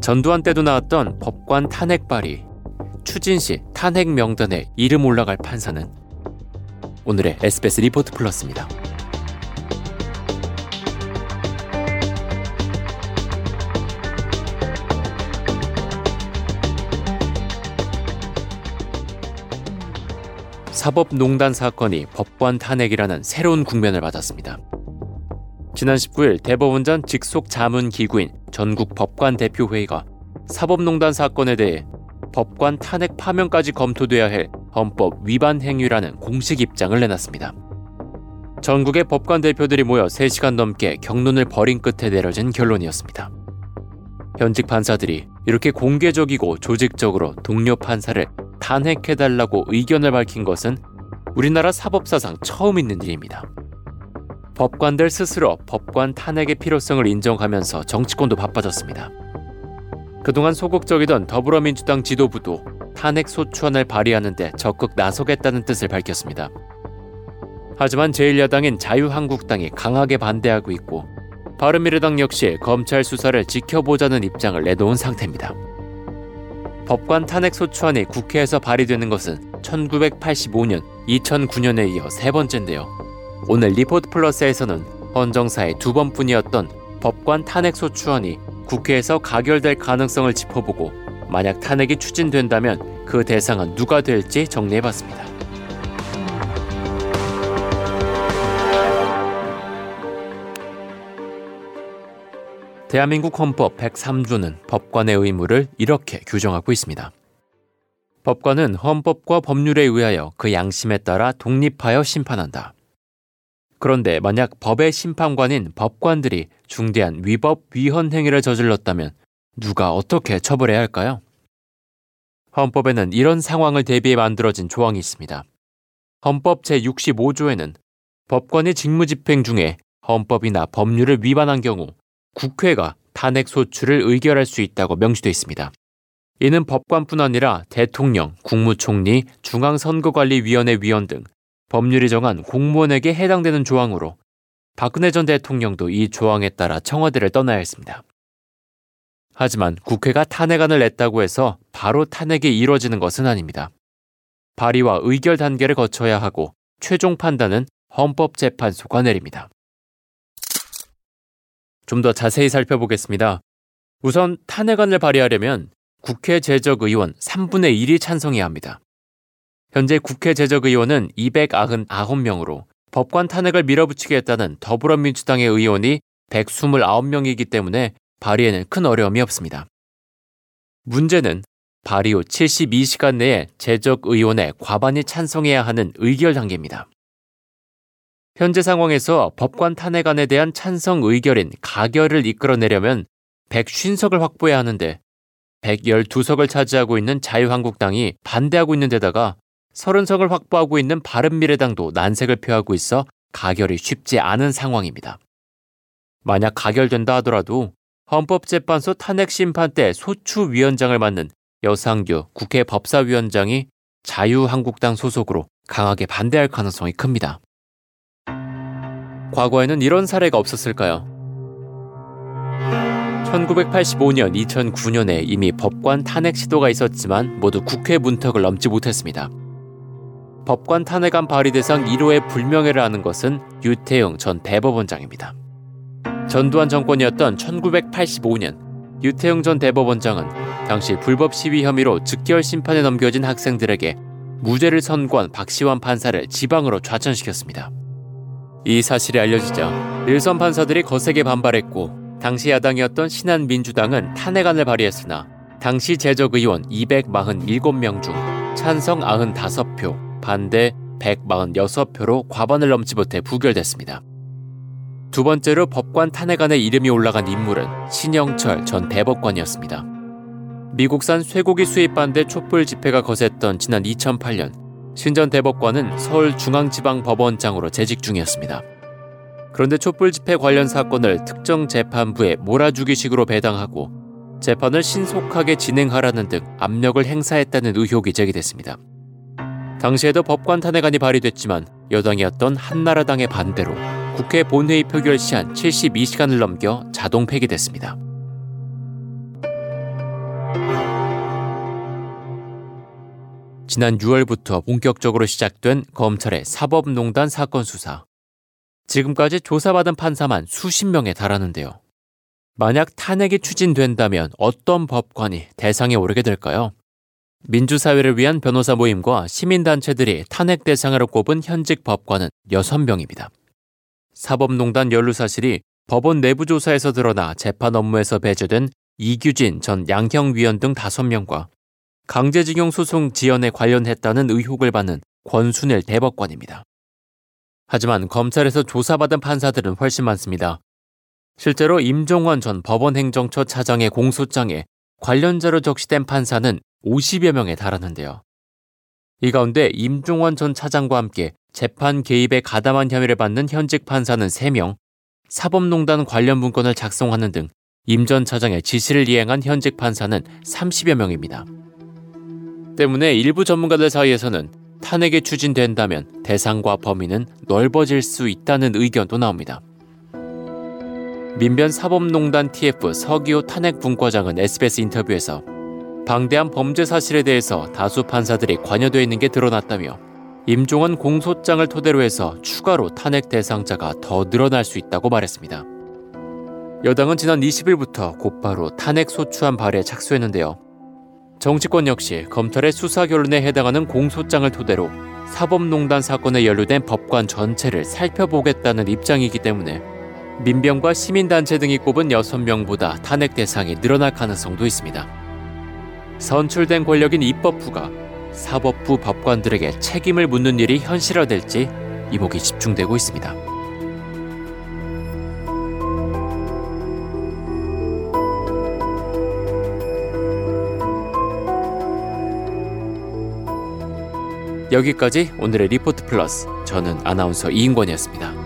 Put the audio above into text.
전두환 때도 나왔던 법관 탄핵 발의, 추진 시 탄핵 명단에 이름 올라갈 판사는 오늘의 SBS 리포트 플러스입니다. 사법농단 사건이 법관 탄핵이라는 새로운 국면을 맞았습니다. 지난 19일 대법원장 직속 자문 기구인 전국 법관 대표회의가 사법농단 사건에 대해 법관 탄핵 파면까지 검토돼야 할 헌법 위반 행위라는 공식 입장을 내놨습니다. 전국의 법관 대표들이 모여 3시간 넘게 경론을 벌인 끝에 내려진 결론이었습니다. 현직 판사들이 이렇게 공개적이고 조직적으로 동료 판사를 탄핵해달라고 의견을 밝힌 것은 우리나라 사법사상 처음 있는 일입니다. 법관들 스스로 법관 탄핵의 필요성을 인정하면서 정치권도 바빠졌습니다. 그동안 소극적이던 더불어민주당 지도부도 탄핵 소추안을 발의하는데 적극 나서겠다는 뜻을 밝혔습니다. 하지만 제1야당인 자유한국당이 강하게 반대하고 있고 바른미래당 역시 검찰 수사를 지켜보자는 입장을 내놓은 상태입니다. 법관 탄핵 소추안이 국회에서 발의되는 것은 1985년, 2009년에 이어 세 번째인데요. 오늘 리포트 플러스에서는 헌정사의 두 번뿐이었던 법관 탄핵 소추안이 국회에서 가결될 가능성을 짚어보고 만약 탄핵이 추진된다면 그 대상은 누가 될지 정리해봤습니다. 대한민국 헌법 103조는 법관의 의무를 이렇게 규정하고 있습니다. 법관은 헌법과 법률에 의하여 그 양심에 따라 독립하여 심판한다. 그런데 만약 법의 심판관인 법관들이 중대한 위법 위헌 행위를 저질렀다면 누가 어떻게 처벌해야 할까요? 헌법에는 이런 상황을 대비해 만들어진 조항이 있습니다. 헌법 제65조에는 법관의 직무 집행 중에 헌법이나 법률을 위반한 경우 국회가 탄핵 소추를 의결할 수 있다고 명시되어 있습니다. 이는 법관뿐 아니라 대통령, 국무총리, 중앙선거관리위원회 위원 등 법률이 정한 공무원에게 해당되는 조항으로 박근혜 전 대통령도 이 조항에 따라 청와대를 떠나야 했습니다. 하지만 국회가 탄핵안을 냈다고 해서 바로 탄핵이 이루어지는 것은 아닙니다. 발의와 의결 단계를 거쳐야 하고 최종 판단은 헌법재판소가 내립니다. 좀 더 자세히 살펴보겠습니다. 우선 탄핵안을 발의하려면 국회 재적 의원 3분의 1이 찬성해야 합니다. 현재 국회 재적 의원은 299명으로 법관 탄핵을 밀어붙이겠다는 더불어민주당의 의원이 129명이기 때문에 발의에는 큰 어려움이 없습니다. 문제는 발의 후 72시간 내에 재적 의원의 과반이 찬성해야 하는 의결 단계입니다. 현재 상황에서 법관 탄핵안에 대한 찬성 의결인 가결을 이끌어내려면 150석을 확보해야 하는데 112석을 차지하고 있는 자유한국당이 반대하고 있는 데다가 30석을 확보하고 있는 바른미래당도 난색을 표하고 있어 가결이 쉽지 않은 상황입니다. 만약 가결된다 하더라도 헌법재판소 탄핵심판 때 소추위원장을 맡는 여상규 국회 법사위원장이 자유한국당 소속으로 강하게 반대할 가능성이 큽니다. 과거에는 이런 사례가 없었을까요? 1985년, 2009년에 이미 법관 탄핵 시도가 있었지만 모두 국회 문턱을 넘지 못했습니다. 법관 탄핵안 발의 대상 1호의 불명예를 하는 것은 유태영 전 대법원장입니다. 전두환 정권이었던 1985년 유태영 전 대법원장은 당시 불법 시위 혐의로 즉결 심판에 넘겨진 학생들에게 무죄를 선고한 박시환 판사를 지방으로 좌천시켰습니다. 이 사실이 알려지자 일선 판사들이 거세게 반발했고 당시 야당이었던 신한민주당은 탄핵안을 발의했으나 당시 재적 의원 247명 중 찬성 95표, 반대 146표로 과반을 넘지 못해 부결됐습니다. 두 번째로 법관 탄핵안에 이름이 올라간 인물은 신영철 전 대법관이었습니다. 미국산 쇠고기 수입 반대 촛불 집회가 거셌던 지난 2008년 신전 대법관은 서울중앙지방법원장으로 재직 중이었습니다. 그런데 촛불 집회 관련 사건을 특정 재판부에 몰아주기식으로 배당하고 재판을 신속하게 진행하라는 등 압력을 행사했다는 의혹이 제기됐습니다. 당시에도 법관 탄핵안이 발의됐지만 여당이었던 한나라당의 반대로 국회 본회의 표결 시한 72시간을 넘겨 자동 폐기됐습니다. 지난 6월부터 본격적으로 시작된 검찰의 사법농단 사건 수사. 지금까지 조사받은 판사만 수십 명에 달하는데요. 만약 탄핵이 추진된다면 어떤 법관이 대상에 오르게 될까요? 민주사회를 위한 변호사 모임과 시민단체들이 탄핵 대상으로 꼽은 현직 법관은 6명입니다. 사법농단 연루 사실이 법원 내부 조사에서 드러나 재판 업무에서 배제된 이규진 전 양형위원 등 5명과 강제징용 소송 지연에 관련했다는 의혹을 받는 권순일 대법관입니다. 하지만 검찰에서 조사받은 판사들은 훨씬 많습니다. 실제로 임종원 전 법원행정처 차장의 공소장에 관련자로 적시된 판사는 50여 명에 달하는데요. 이 가운데 임종원 전 차장과 함께 재판 개입에 가담한 혐의를 받는 현직 판사는 3명, 사법농단 관련 문건을 작성하는 등 임 전 차장의 지시를 이행한 현직 판사는 30여 명입니다. 때문에 일부 전문가들 사이에서는 탄핵이 추진된다면 대상과 범위는 넓어질 수 있다는 의견도 나옵니다. 민변 사법농단 TF 서기호 탄핵분과장은 SBS 인터뷰에서 방대한 범죄 사실에 대해서 다수 판사들이 관여되어 있는 게 드러났다며 임종원 공소장을 토대로 해서 추가로 탄핵 대상자가 더 늘어날 수 있다고 말했습니다. 여당은 지난 20일부터 곧바로 탄핵 소추안 발의에 착수했는데요. 정치권 역시 검찰의 수사 결론에 해당하는 공소장을 토대로 사법농단 사건에 연루된 법관 전체를 살펴보겠다는 입장이기 때문에 민병과 시민단체 등이 꼽은 6명보다 탄핵 대상이 늘어날 가능성도 있습니다. 선출된 권력인 입법부가 사법부 법관들에게 책임을 묻는 일이 현실화될지 이목이 집중되고 있습니다. 여기까지 오늘의 리포트 플러스 저는 아나운서 이인권이었습니다.